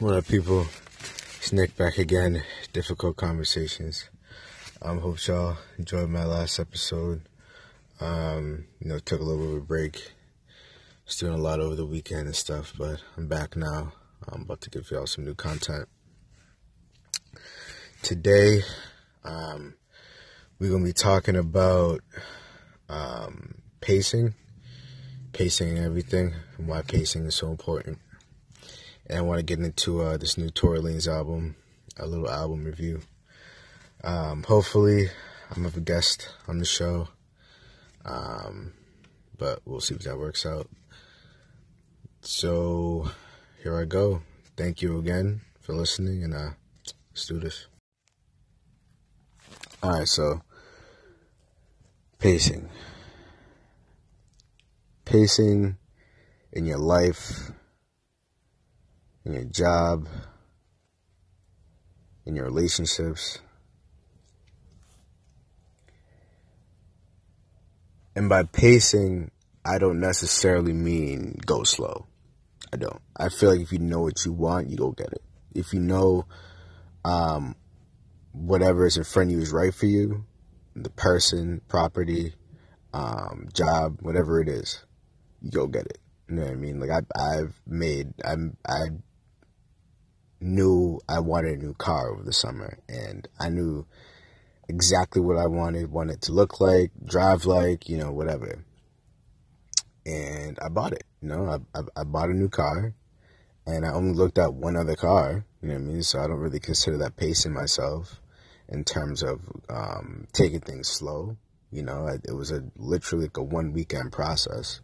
What up, people? It's Nick back again. Difficult conversations. I um, hope y'all enjoyed my last episode. Um, you know, took a little bit of a break. Was doing a lot over the weekend and stuff, but I'm back now. I'm about to give y'all some new content. Today, um, we're gonna be talking about um, pacing, pacing and everything, and why pacing is so important and I want to get into uh, this new Tory Lanez album, a little album review. Um, hopefully, I'm have a guest on the show, um, but we'll see if that works out. So, here I go. Thank you again for listening, and uh, let's do this. All right, so pacing, pacing in your life in your job, in your relationships. And by pacing, I don't necessarily mean go slow. I don't. I feel like if you know what you want, you go get it. If you know um, whatever is in front of you is right for you, the person, property, um, job, whatever it is, you go get it. You know what I mean? Like I, I've made, I'm, I knew I wanted a new car over the summer, and I knew exactly what I wanted, wanted to look like, drive like, you know, whatever. And I bought it. You know, I, I, I bought a new car, and I only looked at one other car. You know what I mean? So I don't really consider that pacing myself in terms of um, taking things slow. You know, it was a literally like a one weekend process.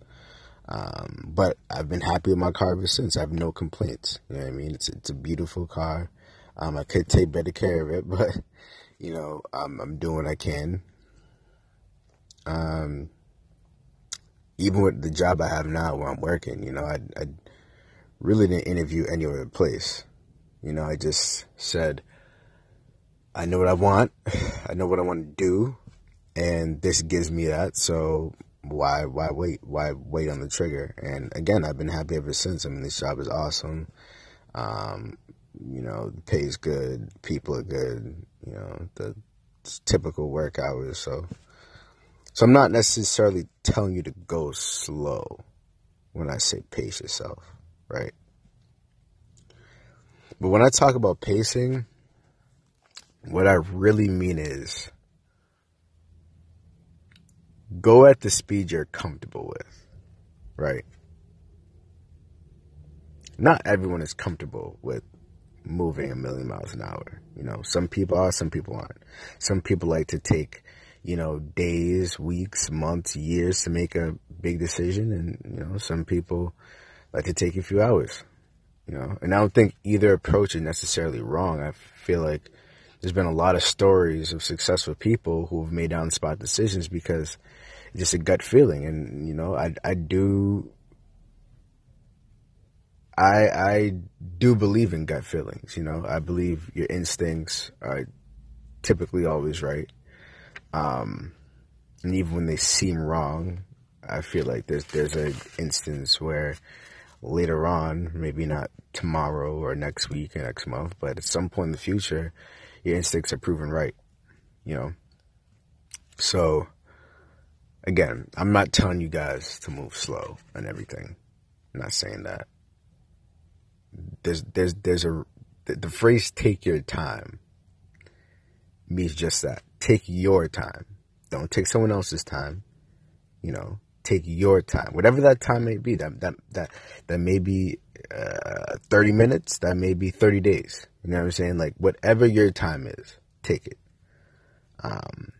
Um, but I've been happy with my car ever since. I have no complaints. You know what I mean? It's it's a beautiful car. Um, I could take better care of it, but you know, I'm I'm doing what I can. Um, even with the job I have now, where I'm working, you know, I I really didn't interview any other place. You know, I just said, I know what I want, I know what I want to do, and this gives me that. So why why wait why wait on the trigger? And again i've been happy ever since. I mean this job is awesome. Um, you know the pay is good. People are good. You know the typical work hours. So so i'm not necessarily telling you to go slow when i say pace yourself right? But when i talk about pacing what i really mean is go at the speed you're comfortable with, right? Not everyone is comfortable with moving a million miles an hour. You know, some people are, some people aren't. Some people like to take, you know, days, weeks, months, years to make a big decision. And, you know, some people like to take a few hours, you know, and I don't think either approach is necessarily wrong. I feel like there's been a lot of stories of successful people who have made on spot decisions because it's just a gut feeling. And, you know, I, I do, I, I do believe in gut feelings, you know, I believe your instincts are typically always right. Um, and even when they seem wrong, I feel like there's, there's an instance where later on, maybe not tomorrow or next week or next month, but at some point in the future, your instincts are proven right, you know? So, again, I'm not telling you guys to move slow and everything. I'm not saying that. There's there's there's a the, the phrase "take your time" means just that. Take your time. Don't take someone else's time. You know, take your time, whatever that time may be. That that that that may be uh, 30 minutes. That may be 30 days. You know what I'm saying? Like whatever your time is, take it. Um,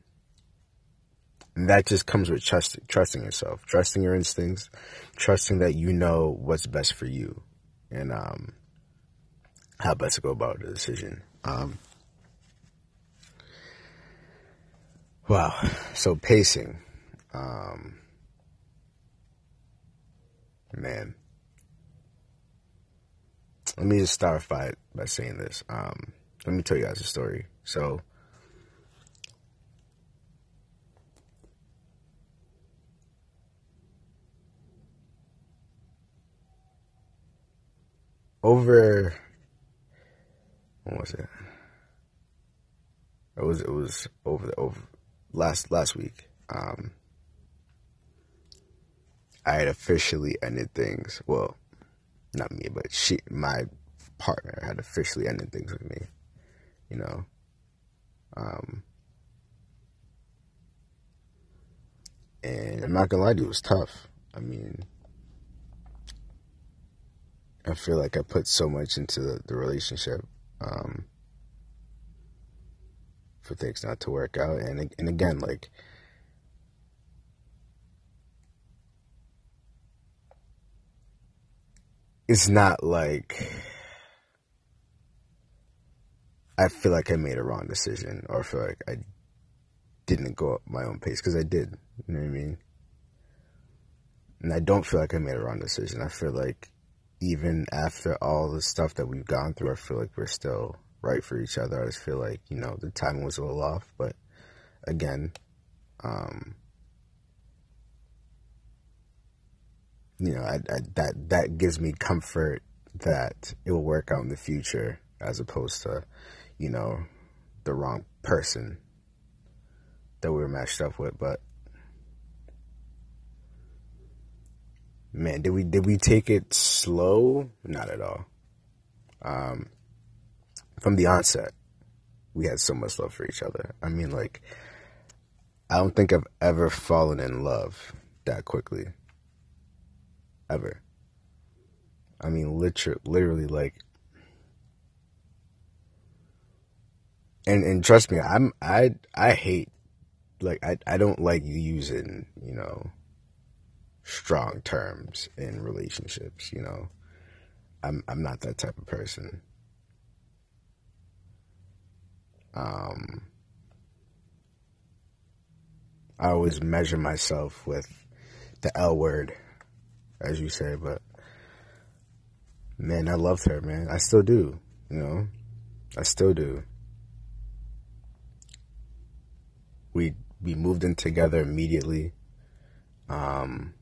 and that just comes with trust, trusting yourself, trusting your instincts, trusting that you know what's best for you and um, how best to go about the decision. Um, wow. So pacing. Um, man. Let me just start by, by saying this. Um, let me tell you guys a story. So, over when was it? It was it was over the over last last week. Um, I had officially ended things. Well, not me, but she, my partner, had officially ended things with me. You know. Um, and I'm not gonna lie to you, it was tough. I mean, I feel like I put so much into the, the relationship um, for things not to work out, and and again, like it's not like I feel like I made a wrong decision or I feel like I didn't go at my own pace because I did. You know what I mean? And I don't feel like I made a wrong decision. I feel like even after all the stuff that we've gone through, I feel like we're still right for each other. I just feel like, you know, the timing was a little off. But again, um, you know, I, I, that that gives me comfort that it will work out in the future, as opposed to, you know, the wrong person that we were matched up with. But man, did we did we take it slow? Not at all. Um, from the onset, we had so much love for each other. I mean, like, I don't think I've ever fallen in love that quickly ever. I mean, literally, literally, like, and and trust me, I'm I I hate like I I don't like using you know strong terms in relationships. You know, I'm I'm not that type of person. Um, I always measure myself with the L word as you say, but man, I loved her, man. I still do, you know, I still do. We we moved in together immediately. Um,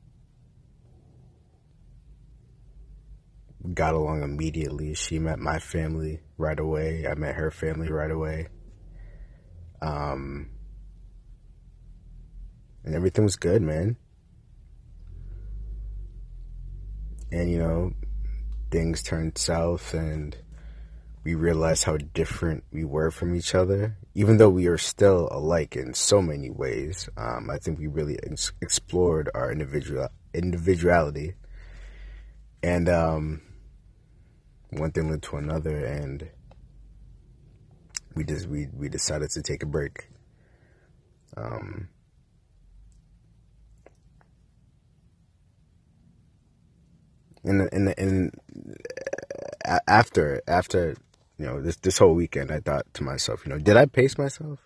got along immediately. She met my family right away. I met her family right away. Um, and everything was good, man. And you know things turned south and we realized how different we were from each other even though we are still alike in so many ways. Um, i think we really ex- explored our individual individuality and um, one thing led to another and we just we, we decided to take a break. Um, and and and after after you know this this whole weekend, I thought to myself, you know, did I pace myself?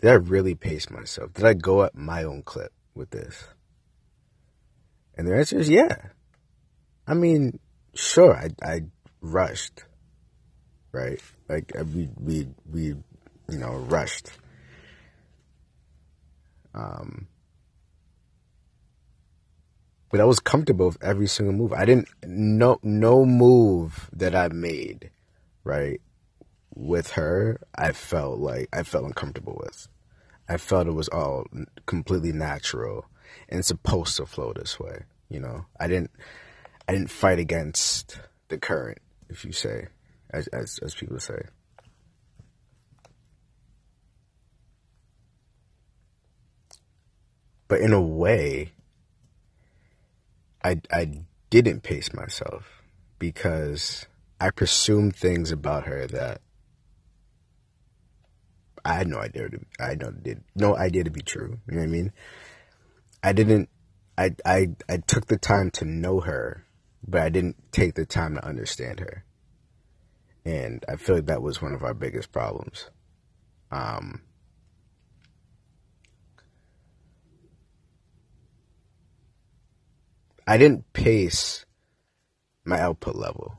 Did I really pace myself? Did I go at my own clip with this? And the answer is yeah. I mean, sure, I I rushed, right? Like we we we you know rushed. Um, but I was comfortable with every single move. I didn't no no move that I made, right, with her. I felt like I felt uncomfortable with. I felt it was all completely natural and supposed to flow this way. You know, I didn't I didn't fight against the current, if you say, as as, as people say. But in a way, I, I didn't pace myself because I presumed things about her that I had no idea. To, I no, did, no idea to be true. You know what I mean? I didn't. I I I took the time to know her, but I didn't take the time to understand her. And I feel like that was one of our biggest problems. Um, I didn't pace my output level.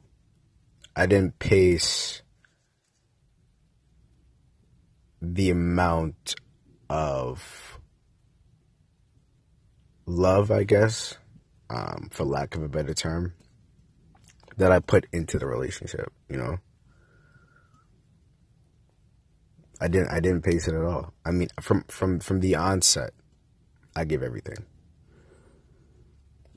I didn't pace the amount of love, I guess, um, for lack of a better term, that I put into the relationship, you know? I didn't I didn't pace it at all. I mean, from from from the onset, I give everything.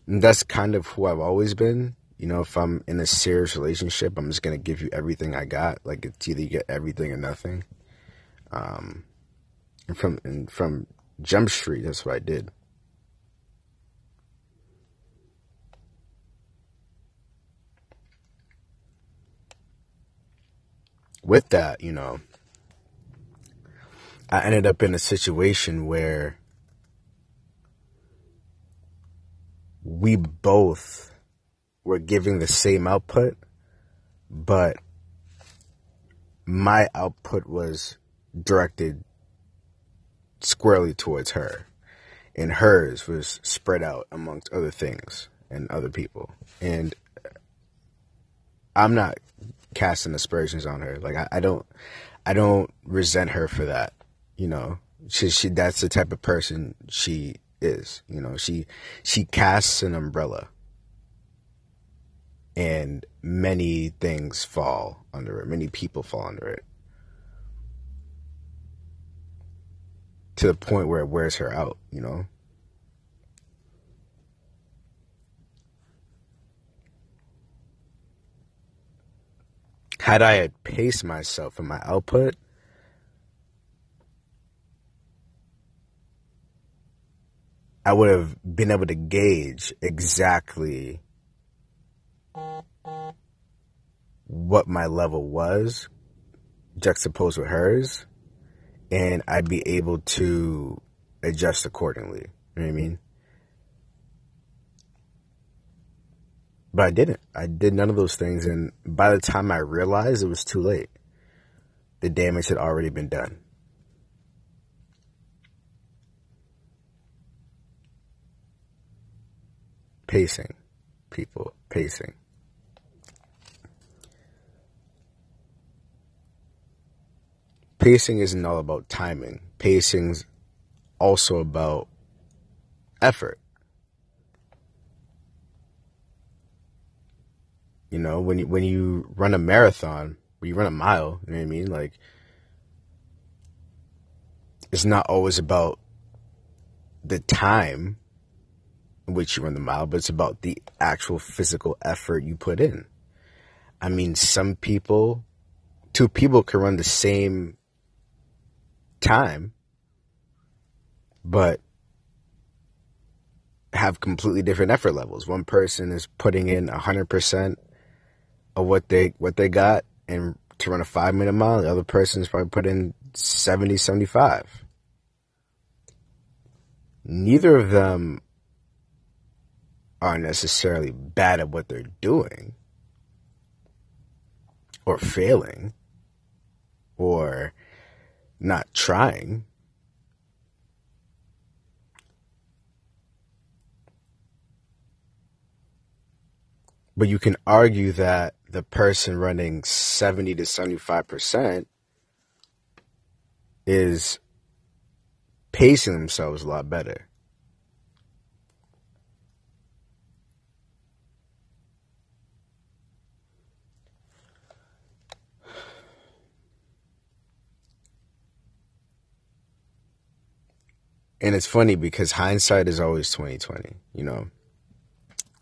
And that's kind of who I've always been. You know, if I'm in a serious relationship, I'm just gonna give you everything I got. Like it's either you get everything or nothing. Um, and from and from Jump Street, that's what I did. With that, you know, I ended up in a situation where we both were giving the same output, but my output was directed squarely towards her, and hers was spread out amongst other things and other people. And I'm not casting aspersions on her. Like I, I don't, I don't resent her for that. You know, she, she, that's the type of person she is. You know, she, she casts an umbrella and many things fall under it. Many people fall under it. To the point where it wears her out, you know? Had I had paced myself in my output, I would have been able to gauge exactly what my level was juxtaposed with hers, and I'd be able to adjust accordingly. You know what I mean? But I didn't. I did none of those things, and by the time I realized it was too late, the damage had already been done. Pacing, people, pacing. pacing isn't all about timing. Pacing's also about effort. You know, when you when you run a marathon, when you run a mile, you know what I mean? Like it's not always about the time in which you run the mile, but it's about the actual physical effort you put in. I mean, some people, two people can run the same time, but have completely different effort levels. One person is putting in 100% of what they what they got and to run a 5 minute mile, the other person is probably putting 70 75. Neither of them are necessarily bad at what they're doing or failing or not trying. But you can argue that the person running 70 to 75% is pacing themselves a lot better. And it's funny because hindsight is always 2020 you know?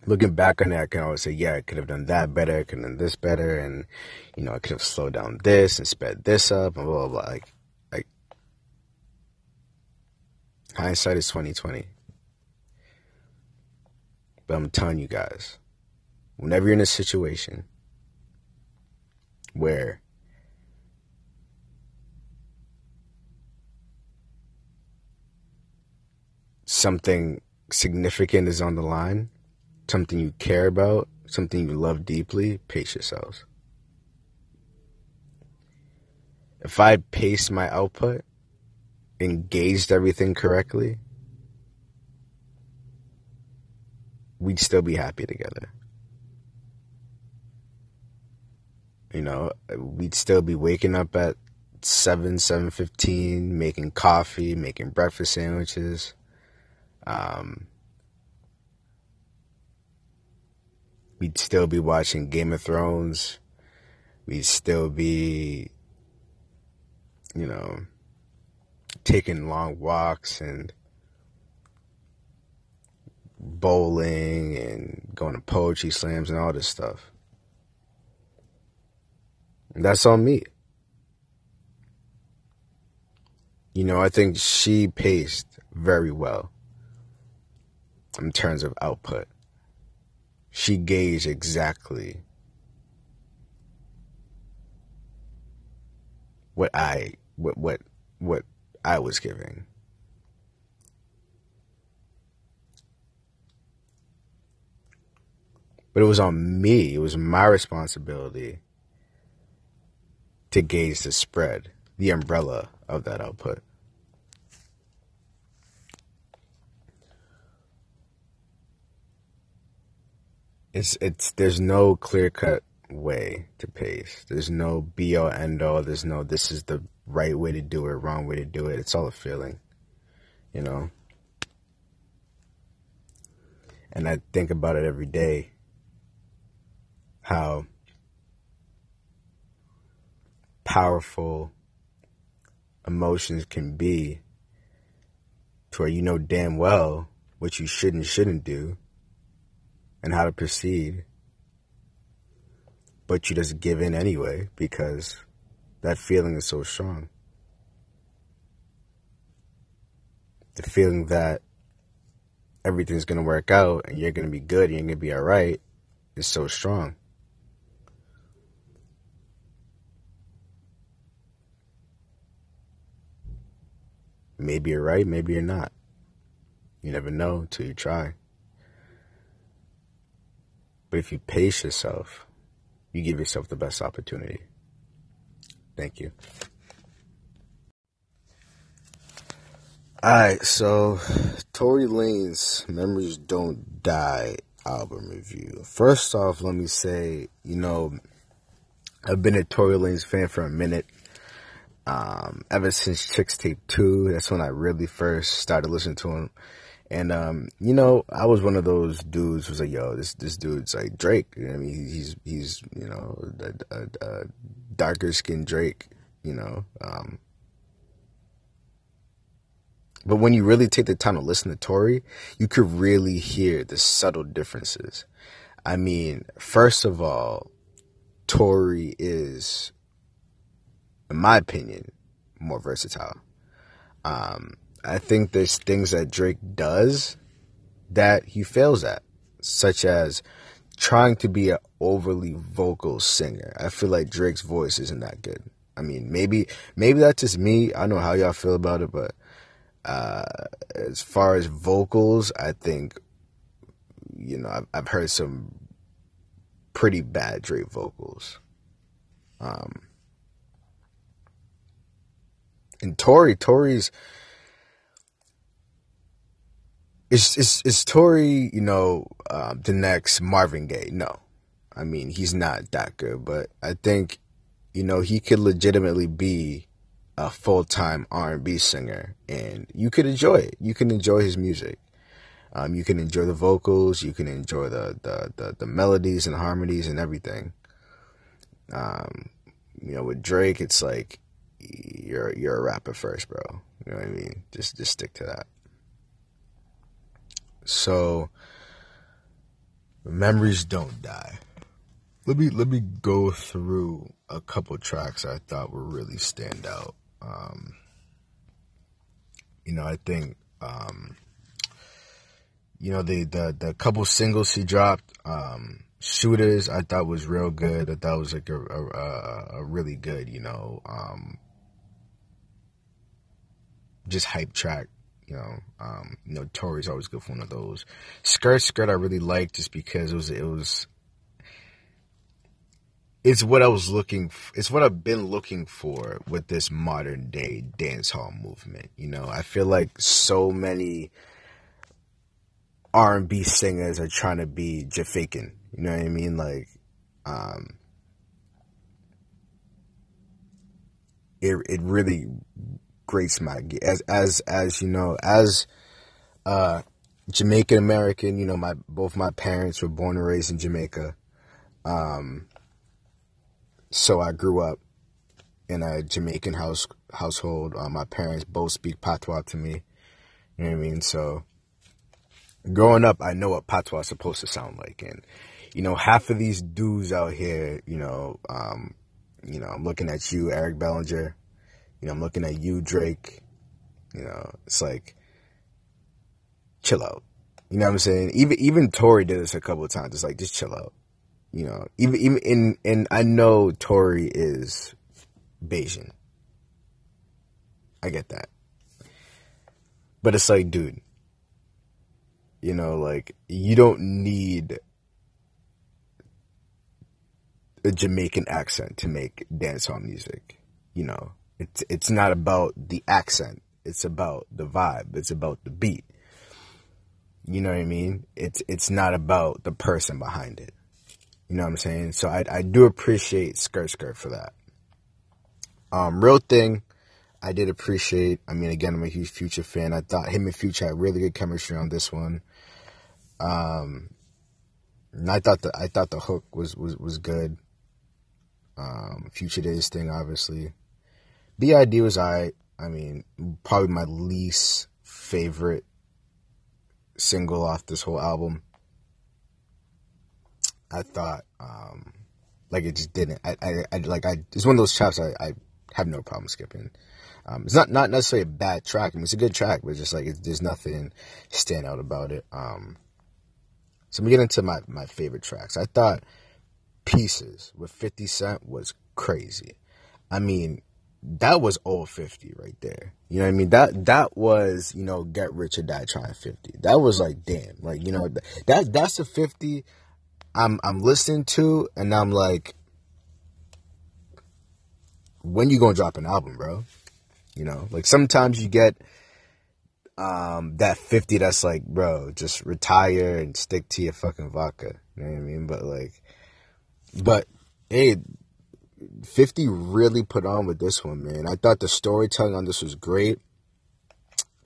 Looking back on it i can always say yeah i could have done that better i could have done this better and you know i could have slowed down this and sped this up and blah blah blah. Like like hindsight is 2020 but i'm telling you guys whenever you're in a situation where something significant is on the line, something you care about, something you love deeply, pace yourselves. If I paced my output, engaged everything correctly, we'd still be happy together. You know, we'd still be waking up at 7, 7.15, making coffee, making breakfast sandwiches, um, we'd still be watching Game of Thrones. We'd still be you know, taking long walks and bowling and going to poetry slams and all this stuff. And that's on me. You know, I think she paced very well in terms of output. She gauged exactly what I what what what I was giving. But it was on me, it was my responsibility to gauge the spread, the umbrella of that output. It's it's there's no clear cut way to pace. There's no be all end all. There's no this is the right way to do it, wrong way to do it. It's all a feeling, you know. And I think about it every day. How powerful emotions can be to where you know damn well what you should and shouldn't do and how to proceed but you just give in anyway because that feeling is so strong. The feeling that everything's going to work out and you're going to be good and you're going to be all right is so strong. Maybe you're right, maybe you're not. You never know until you try. But if you pace yourself, you give yourself the best opportunity. Thank you. All right, so Tory Lanez Memories Don't Die album review. First off, let me say, you know, I've been a Tory Lanez fan for a minute. Um, ever since Chixtape 2, that's when I really first started listening to him. And um, you know, I was one of those dudes who's like, "Yo, this this dude's like Drake." You know I mean, he's he's you know a, a, a darker skinned Drake. You know, um, but when you really take the time to listen to Tory, you could really hear the subtle differences. I mean, first of all, Tory is, in my opinion, more versatile. Um, I think there's things that Drake does that he fails at, such as trying to be an overly vocal singer. I feel like Drake's voice isn't that good. I mean, maybe maybe that's just me. I don't know how y'all feel about it, but uh, as far as vocals, I think you know I've, I've heard some pretty bad Drake vocals. Um, and Tory, Tory's is is is Tory, you know, uh, the next Marvin Gaye? No, I mean he's not that good, but I think, you know, he could legitimately be a full time R and B singer, and you could enjoy it. You can enjoy his music. Um, you can enjoy the vocals. You can enjoy the the the, the melodies and harmonies and everything. Um, you know, with Drake, it's like you're you're a rapper first, bro. You know what I mean? Just just stick to that. So memories don't die. Let me let me go through a couple tracks I thought were really stand out. Um, you know, I think um, you know the the the couple singles he dropped, um, shooters, I thought was real good. I thought was like a a, a really good, you know, um, just hype track you know, um, you know, Tory's always good for one of those. Skirt, skirt, I really liked just because it was, it was, it's what I was looking, it's what I've been looking for with this modern day dance hall movement. You know, I feel like so many R and B singers are trying to be Jafakin. You know what I mean? Like, um, it it really grates my as as as you know as uh Jamaican American, you know, my both my parents were born and raised in Jamaica. Um so I grew up in a Jamaican house household. Uh, my parents both speak patois to me. You know what I mean? So growing up, I know what patois is supposed to sound like, and you know, half of these dudes out here, you know, um, you know, I'm looking at you, Eric Bellinger. You know, I'm looking at you, Drake. You know, it's like, chill out. You know what I'm saying? Even even Tory did this a couple of times. It's like just chill out. You know, even even in and I know Tory is Bajan. I get that. But it's like, dude, you know, like you don't need a Jamaican accent to make dancehall music. You know, it's it's not about the accent. It's about the vibe. It's about the beat. You know what I mean? It's it's not about the person behind it. You know what I'm saying? So I I do appreciate Skirt Skirt for that. Um, real thing, I did appreciate. I mean, again, I'm a huge Future fan. I thought him and Future had really good chemistry on this one. Um, and I thought the I thought the hook was was was good. Um, Future Days thing, obviously. BID was I. I mean, probably my least favorite single off this whole album. I thought, um, like it just didn't. I, I, I like I. It's one of those tracks I, I have no problem skipping. Um, it's not not necessarily a bad track. I mean, it's a good track, but just like it, there's nothing stand out about it. Um, so let me get into my my favorite tracks. I thought Pieces with 50 Cent was crazy. I mean, that was old 50 right there. You know what I mean? That that was, you know, get rich or die trying 50. That was like damn. Like, you know, that that's a 50 I'm I'm listening to and I'm like when you going to drop an album, bro? You know, like sometimes you get um that 50 that's like, bro, just retire and stick to your fucking vodka. You know what I mean? But like but hey, 50 really put on with this one, man. I thought the storytelling on this was great.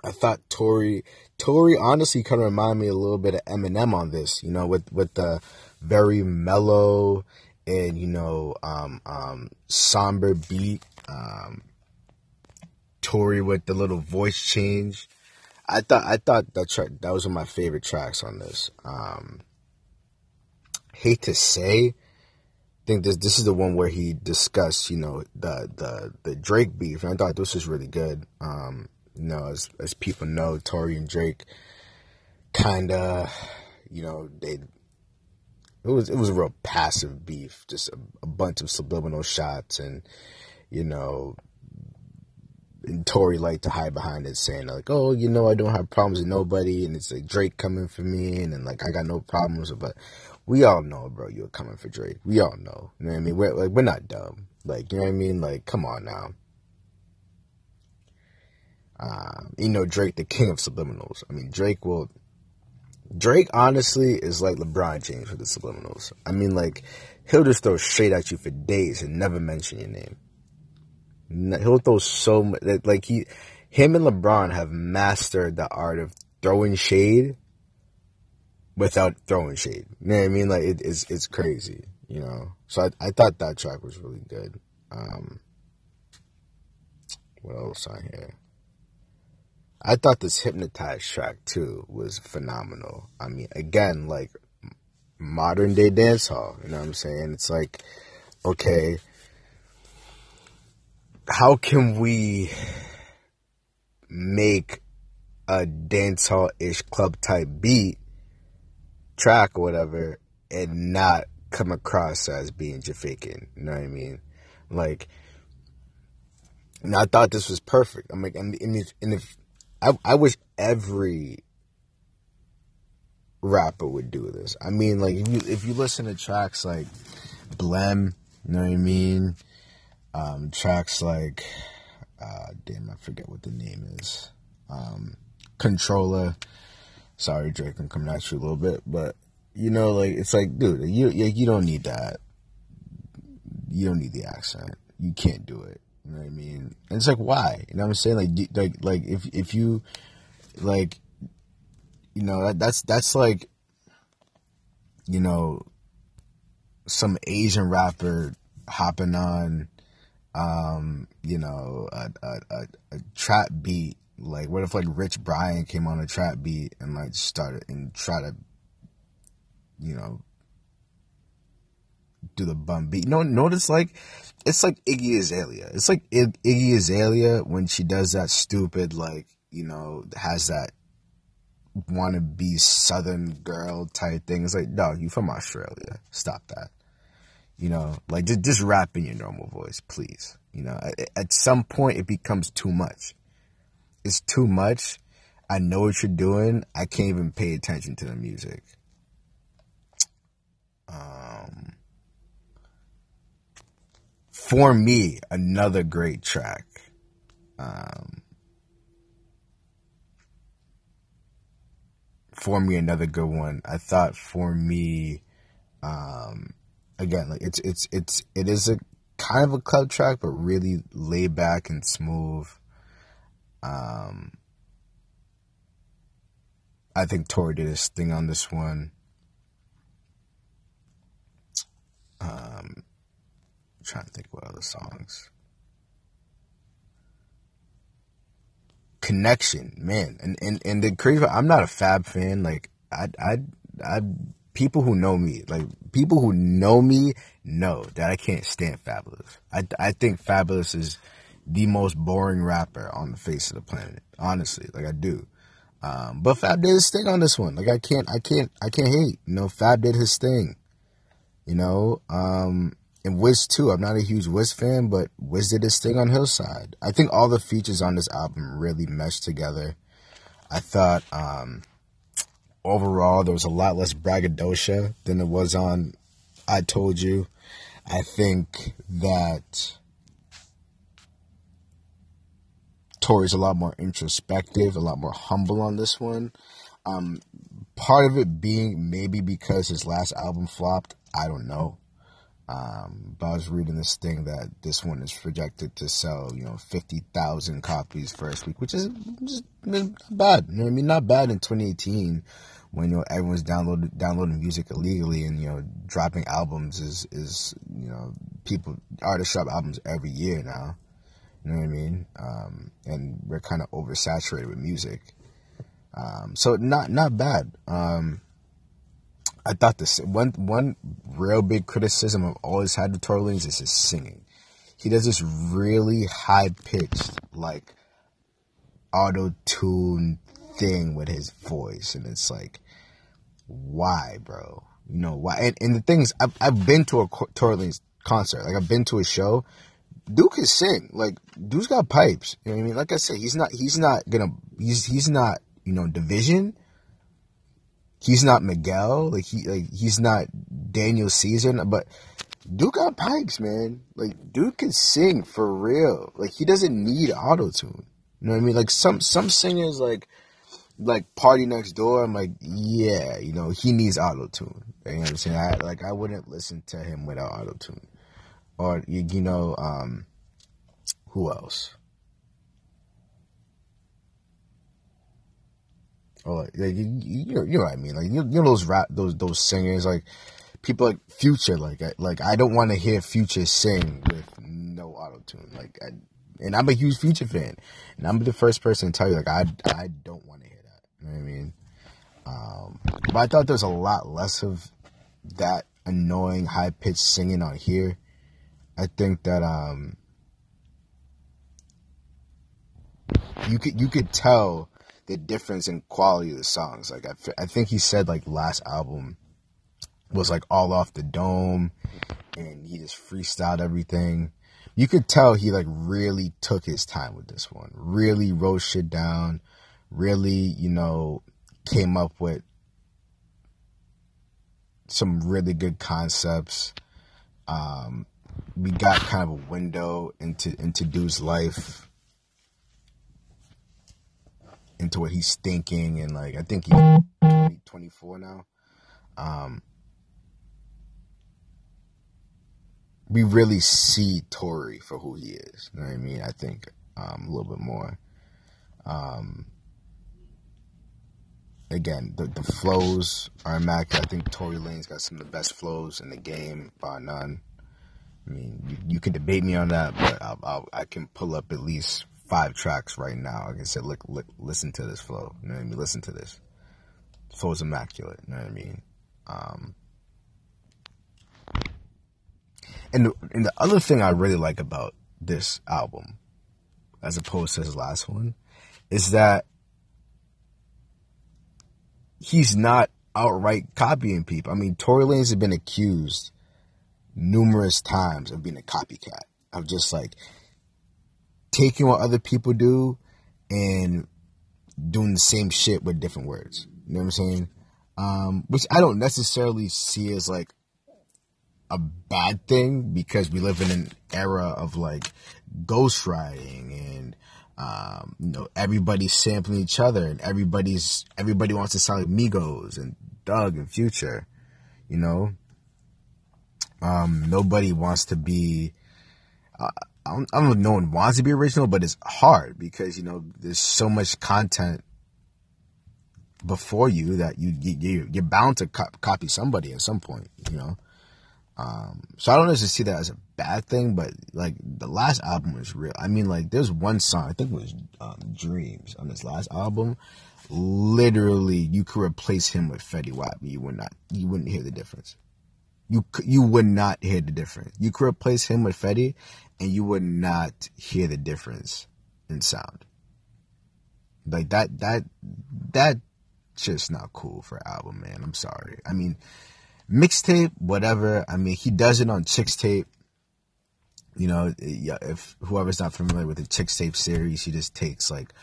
I thought Tory Tory honestly kind of reminded me a little bit of Eminem on this, you know, with with the very mellow and you know um, um, somber beat. Um, Tory with the little voice change. I thought I thought that track that was one of my favorite tracks on this. Um, hate to say, think this this is the one where he discussed, you know, the the the Drake beef, and I thought this was really good. Um, you know, as as people know, Tory and Drake kind of, you know, they it was it was a real passive beef, just a, a bunch of subliminal shots, and you know, and Tory liked to hide behind it, saying like, "Oh, you know, I don't have problems with nobody," and it's like Drake coming for me, and then like I got no problems, but we all know, bro, you're coming for Drake. We all know. You know what I mean? We're like we're not dumb. Like, you know what I mean? Like, come on now. Um, you know Drake, the king of subliminals. I mean, Drake will. Drake honestly is like LeBron James with the subliminals. I mean, like he'll just throw straight at you for days and never mention your name. He'll throw so much. Like he, him and LeBron have mastered the art of throwing shade without throwing shade. You know what I mean? Like it, it's it's crazy, you know. So I I thought that track was really good. Um, what else on here? I thought this hypnotized track too was phenomenal. I mean, again, like modern day dancehall. You know what I'm saying? It's like, okay, how can we make a dancehall ish club type beat track or whatever and not come across as being Jafakin. You know what I mean? Like, and I thought this was perfect. I'm like, and, if, and if I, I wish every rapper would do this. I mean, like, if you, if you listen to tracks like Blem, you know what I mean? Um, tracks like, uh, damn, I forget what the name is. Um, Controlla Sorry, Drake, I'm coming at you a little bit, but you know, like it's like, dude, you you don't need that. You don't need the accent. You can't do it. You know what I mean? And it's like, why? You know what I'm saying? Like, like, like if if you like, you know, that, that's that's like, you know, some Asian rapper hopping on um, you know, a, a, a, a trap beat. Like, what if like Rich Brian came on a trap beat and like started and try to, you know, do the bum beat. No, notice like it's like Iggy Azalea. It's like Iggy Azalea when she does that stupid like you know has that wanna be Southern girl type thing. It's like, no, you from Australia. Stop that. You know, like just, just rap in your normal voice, please. You know, at, at some point it becomes too much. It's too much. I know what you're doing. I can't even pay attention to the music. Um, for me, another great track. Um, for me, another good one. I thought for me, um, again, like it's it's it's it is a kind of a club track, but really laid back and smooth. Um, I think Tory did his thing on this one. Um, trying to think what other songs. Connection, man, and and and the crazy. I'm not a Fab fan. Like I I I people who know me, like people who know me, know that I can't stand Fabolous. I I think Fabolous is the most boring rapper on the face of the planet. Honestly, like I do. Um, but Fab did his thing on this one. Like I can't, I can't, I can't hate. You know, Fab did his thing. You know, um, and Wiz too. I'm not a huge Wiz fan, but Wiz did his thing on Hillside. I think all the features on this album really meshed together. I thought, um, overall there was a lot less braggadocio than there was on I Told You. I think that Tory's a lot more introspective, a lot more humble on this one. Um, part of it being maybe because his last album flopped. I don't know. Um, but I was reading this thing that this one is projected to sell, you know, 50,000 copies first week, which is just not bad. You know I mean? Not bad in 2018 when, you know, everyone's downloading, downloading music illegally and, you know, dropping albums is, is, you know, people, artists drop albums every year now. You know what I mean? Um, and we're kind of oversaturated with music. Um, so not, not bad. Um, I thought this one one real big criticism I've always had with Tory Lanez is his singing. He does this really high pitched like auto tune thing with his voice, and it's like, why, bro? You know why? And, and the things I've I've been to a Tory Lanez concert, like I've been to a show. Duke can sing. Like Duke's got pipes. You know what I mean? Like I said, he's not he's not gonna he's he's not you know division he's not Miguel, like he like he's not Daniel Caesar, but Duke got pipes, man. Like Duke can sing for real. Like he doesn't need auto tune. You know what I mean? Like some some singers like like PartyNextDoor. I'm like, yeah, you know, he needs auto tune. You know what I'm saying? I, like I wouldn't listen to him without auto tune. Or you, know, um, who else? or like, you, you, know, you know what I mean. Like you, you know those rap those those singers like people like Future. Like I, like I don't want to hear Future sing with no auto tune. Like I, and I'm a huge Future fan, and I'm the first person to tell you like I I don't want to hear that. You know what I mean? Um, but I thought there's a lot less of that annoying high pitched singing on here. I think that um you could you could tell the difference in quality of the songs. Like I, I think he said like last album was like all off the dome, and he just freestyled everything. You could tell he like really took his time with this one. Really wrote shit down. Really, you know, came up with some really good concepts. Um, we got kind of a window into into Dude's life into what he's thinking and like I think he's 20, 24 now. Um, we really see Tory for who he is. You know what I mean? I think um, a little bit more. Um, again, the, the flows are immaculate. I think Tory Lanez got some of the best flows in the game, by none. I mean, you, you can debate me on that, but I'll, I'll, i can pull up at least five tracks right now. Like I said, look, look, listen to this flow. You know what I mean? Listen to this. Flow's immaculate. You know what I mean? Um, and the, and the other thing I really like about this album, as opposed to his last one, is that he's not outright copying people. I mean, Tory Lanez has been accused numerous times of being a copycat, of just like taking what other people do and doing the same shit with different words. You know what I'm saying? Um, which I don't necessarily see as like a bad thing because we live in an era of like ghostwriting and um, you know everybody's sampling each other and everybody's everybody wants to sound like Migos and Thug and Future, you know. Um, nobody wants to be. Uh, I don't, I don't know. No one wants to be original, but it's hard because you know there's so much content before you that you, you you're bound to co- copy somebody at some point. You know. Um, so I don't necessarily see that as a bad thing, but like the last album was real. I mean, like there's one song I think it was um, "Dreams" on this last album literally you could replace him with Fetty Wap. You would not, you wouldn't hear the difference. You you would not hear the difference. You could replace him with Fetty, and you would not hear the difference in sound. Like that that that just not cool for album, man. I'm sorry. I mean, mixtape, whatever. I mean, he does it on Chixtape. You know, if whoever's not familiar with the Chixtape series, he just takes like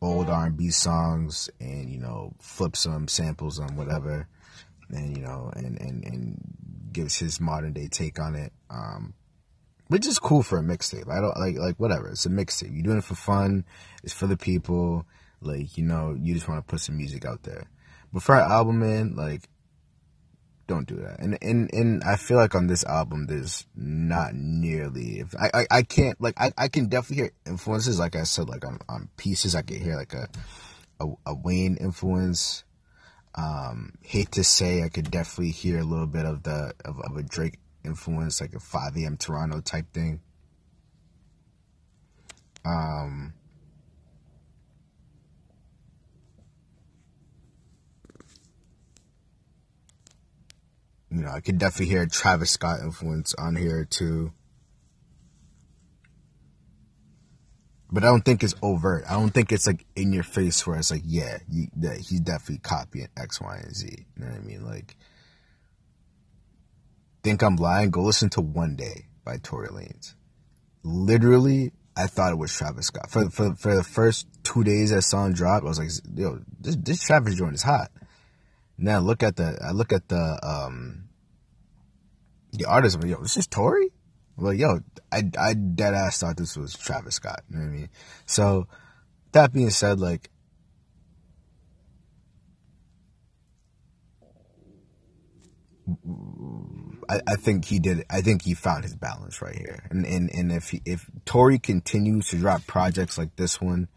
old R&B songs and you know flips them, samples them, whatever, and you know and and and gives his modern day take on it. Um, which is cool for a mixtape. I don't like like whatever. It's a mixtape. You're doing it for fun. It's for the people. Like you know, you just want to put some music out there. But for an album, man, like don't do that. And and and I feel like on this album, there's not nearly. If I I, I can't like I, I can definitely hear influences. Like I said, like on on pieces, I can hear like a a, a Wayne influence. Um, hate to say, I could definitely hear a little bit of the of, of a Drake influence, like a 5 a.m. Toronto type thing. Um, you know, I could definitely hear Travis Scott influence on here too. But I don't think it's overt. I don't think it's like in your face where it's like, yeah, you, he's definitely copying X, Y, and Z. You know what I mean? Like, think I'm lying? Go listen to One Day by Tory Lanez. Literally, I thought it was Travis Scott. For for for the first two days that song dropped, I was like, yo, this this Travis joint is hot. Now look at the I look at the um the artist. Like, yo, this is Tory. I'm like, yo, I I dead ass thought this was Travis Scott. You know what I mean? So that being said, like. I, I think he did. I think he found his balance right here, and and and if he, if Tory continues to drop projects like this one,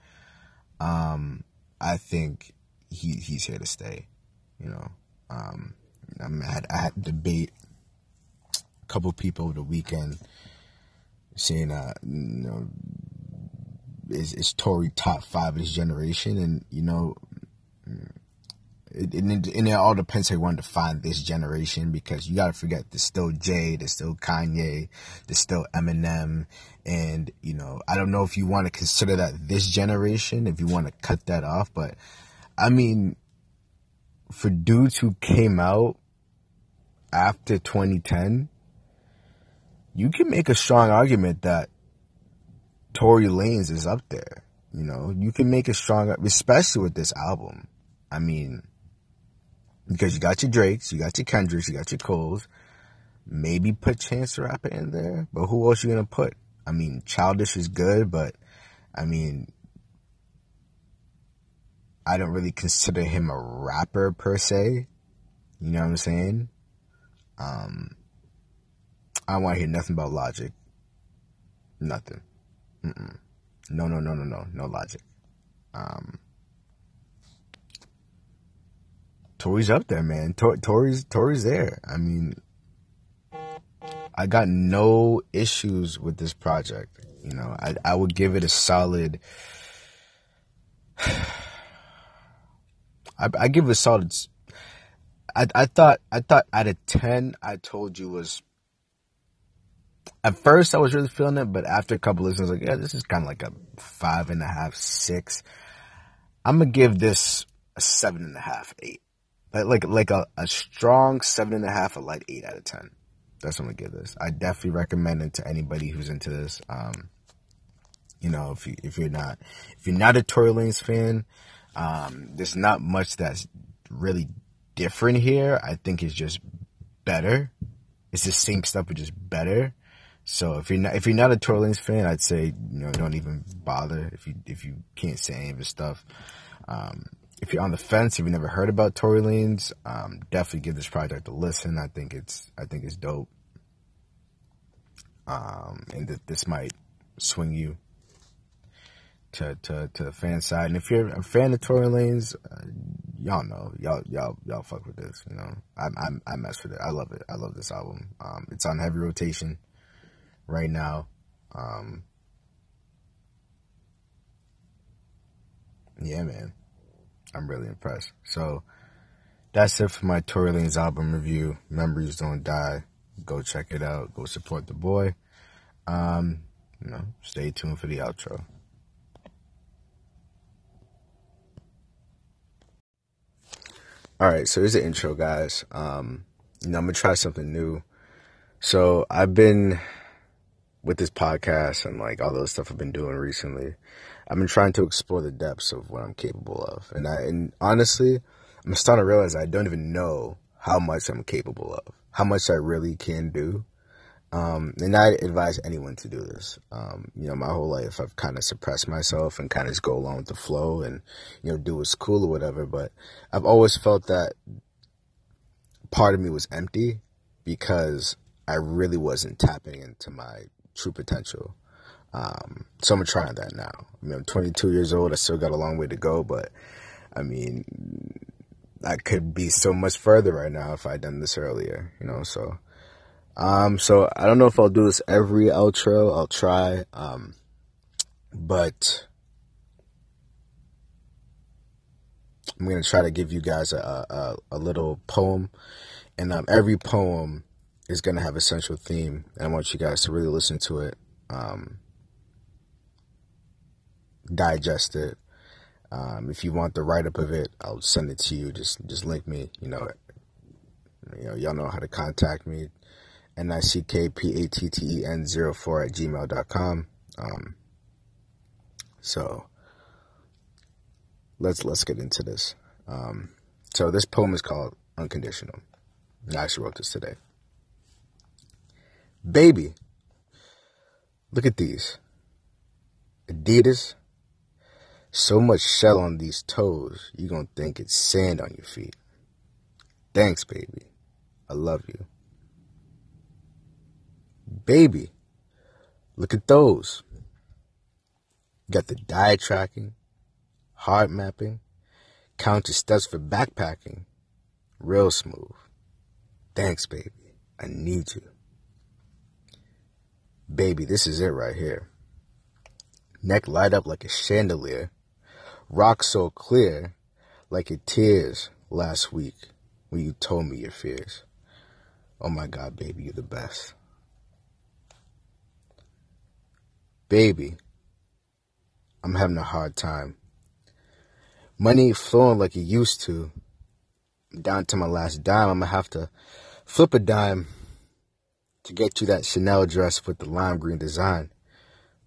um, I think he he's here to stay. You know, um, I had I had debate couple people over the weekend saying, uh, you know, is is Tory top five of this generation, and you know, it, and, it, it all depends how you want to define this generation because you got to forget there's still Jay, there's still Kanye, there's still Eminem, and you know, I don't know if you want to consider that this generation, if you want to cut that off, but I mean, for dudes who came out after 2010, you can make a strong argument that Tory Lanez is up there. You know, you can make a strong, especially with this album. I mean, because you got your Drakes, you got your Kendricks, you got your Coles. Maybe put Chance the Rapper in there, but who else you gonna put? I mean, Childish is good, but I mean, I don't really consider him a rapper per se. You know what I'm saying? Um, I want to hear nothing about Logic. Nothing. Mm-mm. No, no, no, no, no, no Logic. Um, Tory's up there, man. Tor- Tory's Tory's there. I mean, I got no issues with this project. You know, I I would give it a solid. I, I give it a solid. I I thought I thought out of ten, I told you was. At first, I was really feeling it, but after a couple listens, I was like, yeah, this is kind of like a five and a half, six. I'm gonna give this a seven and a half, eight, like like like a, a strong seven and a half, a light eight out of ten. That's what I'm gonna give this. I definitely recommend it to anybody who's into this. Um, you know, if you if you're not if you're not a Tory Lanez fan, um, there's not much that's really different here. I think it's just better. It's the same stuff, but just better. So if you're not if you're not a Tory Lanez fan, I'd say you know don't even bother if you if you can't say any of his stuff. Um, if you're on the fence, if you've never heard about Tory Lanez, um, definitely give this project a listen. I think it's I think it's dope. Um, and that this might swing you to, to, to the fan side. And if you're a fan of Tory Lanez, uh, y'all know, y'all, y'all, y'all fuck with this, you know. I, I, I mess with it. I love it. I love this album. Um, it's on heavy rotation right now. Um, yeah, man. I'm really impressed. So that's it for my Tory Lanez album review. Memories Don't Die. Go check it out. Go support the boy. Um, you know, stay tuned for the outro. All right, so here's the intro, guys. Um, you know, I'm gonna try something new. So I've been with this podcast and like all those stuff I've been doing recently. I've been trying to explore the depths of what I'm capable of, and I and honestly, I'm starting to realize I don't even know how much I'm capable of, how much I really can do. Um, and I advise anyone to do this. Um, you know, my whole life I've kind of suppressed myself and kind of just go along with the flow and, you know, do what's cool or whatever. But I've always felt that part of me was empty because I really wasn't tapping into my true potential. Um, so I'm trying that now. I mean, I'm 22 years old. I still got a long way to go, but I mean, I could be so much further right now if I'd done this earlier, you know, so um, so I don't know if I'll do this every outro. I'll try. Um, but I'm gonna try to give you guys a a, a little poem, and um, every poem is gonna have a central theme, and I want you guys to really listen to it, um, digest it. Um, if you want the write up of it, I'll send it to you. Just just link me. You know, you know, y'all know how to contact me. N-I-C-K-P-A-T-T-E-N 04 at gmail.com. Um, so let's, let's get into this. Um, so this poem is called Unconditional. I actually wrote this today. Baby, look at these. Adidas. So much shell on these toes, you gonna think it's sand on your feet. Thanks, baby. I love you. Baby, look at those. got the diet tracking, heart mapping, count your steps for backpacking. Real smooth. Thanks, baby. I need you. Baby, this is it right here. Neck light up like a chandelier. Rock so clear like your tears last week when you told me your fears. Oh my God, baby, you're the best. Baby, I'm having a hard time. Money flowing like it used to. Down to my last dime. I'm gonna have to flip a dime to get you that Chanel dress with the lime green design.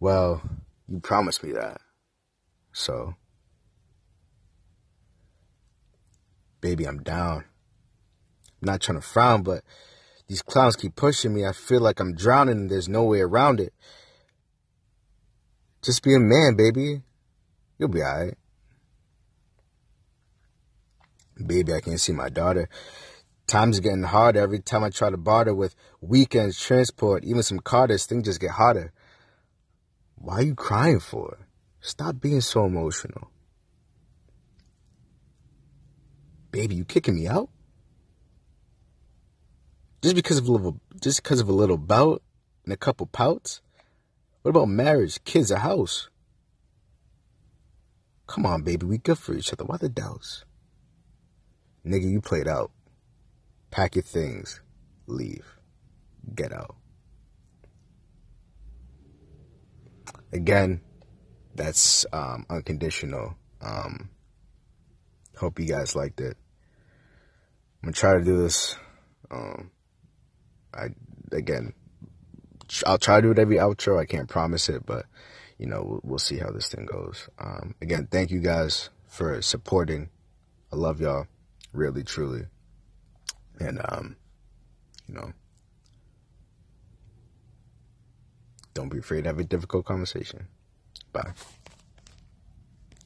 Well, you promised me that. So, baby, I'm down. I'm not trying to frown, but these clowns keep pushing me. I feel like I'm drowning and there's no way around it. Just be a man, baby. You'll be alright. Baby, I can't see my daughter. Time's getting harder every time I try to barter with weekends, transport, even some Carters. Things just get harder. Why are you crying for? Stop being so emotional. Baby, you kicking me out? Just because of a little, just because of a little bout and a couple pouts. What about marriage, kids, a house? Come on, baby, we good for each other. Why the doubts? Nigga, you played out. Pack your things. Leave. Get out. Again, that's um, unconditional. Um, hope you guys liked it. I'm gonna try to do this. Um, I again, I'll try to do it every outro. I can't promise it, but you know, we'll, we'll see how this thing goes. Um, again, thank you guys for supporting. I love y'all, really, truly, and um, you know, don't be afraid to have a difficult conversation. Bye.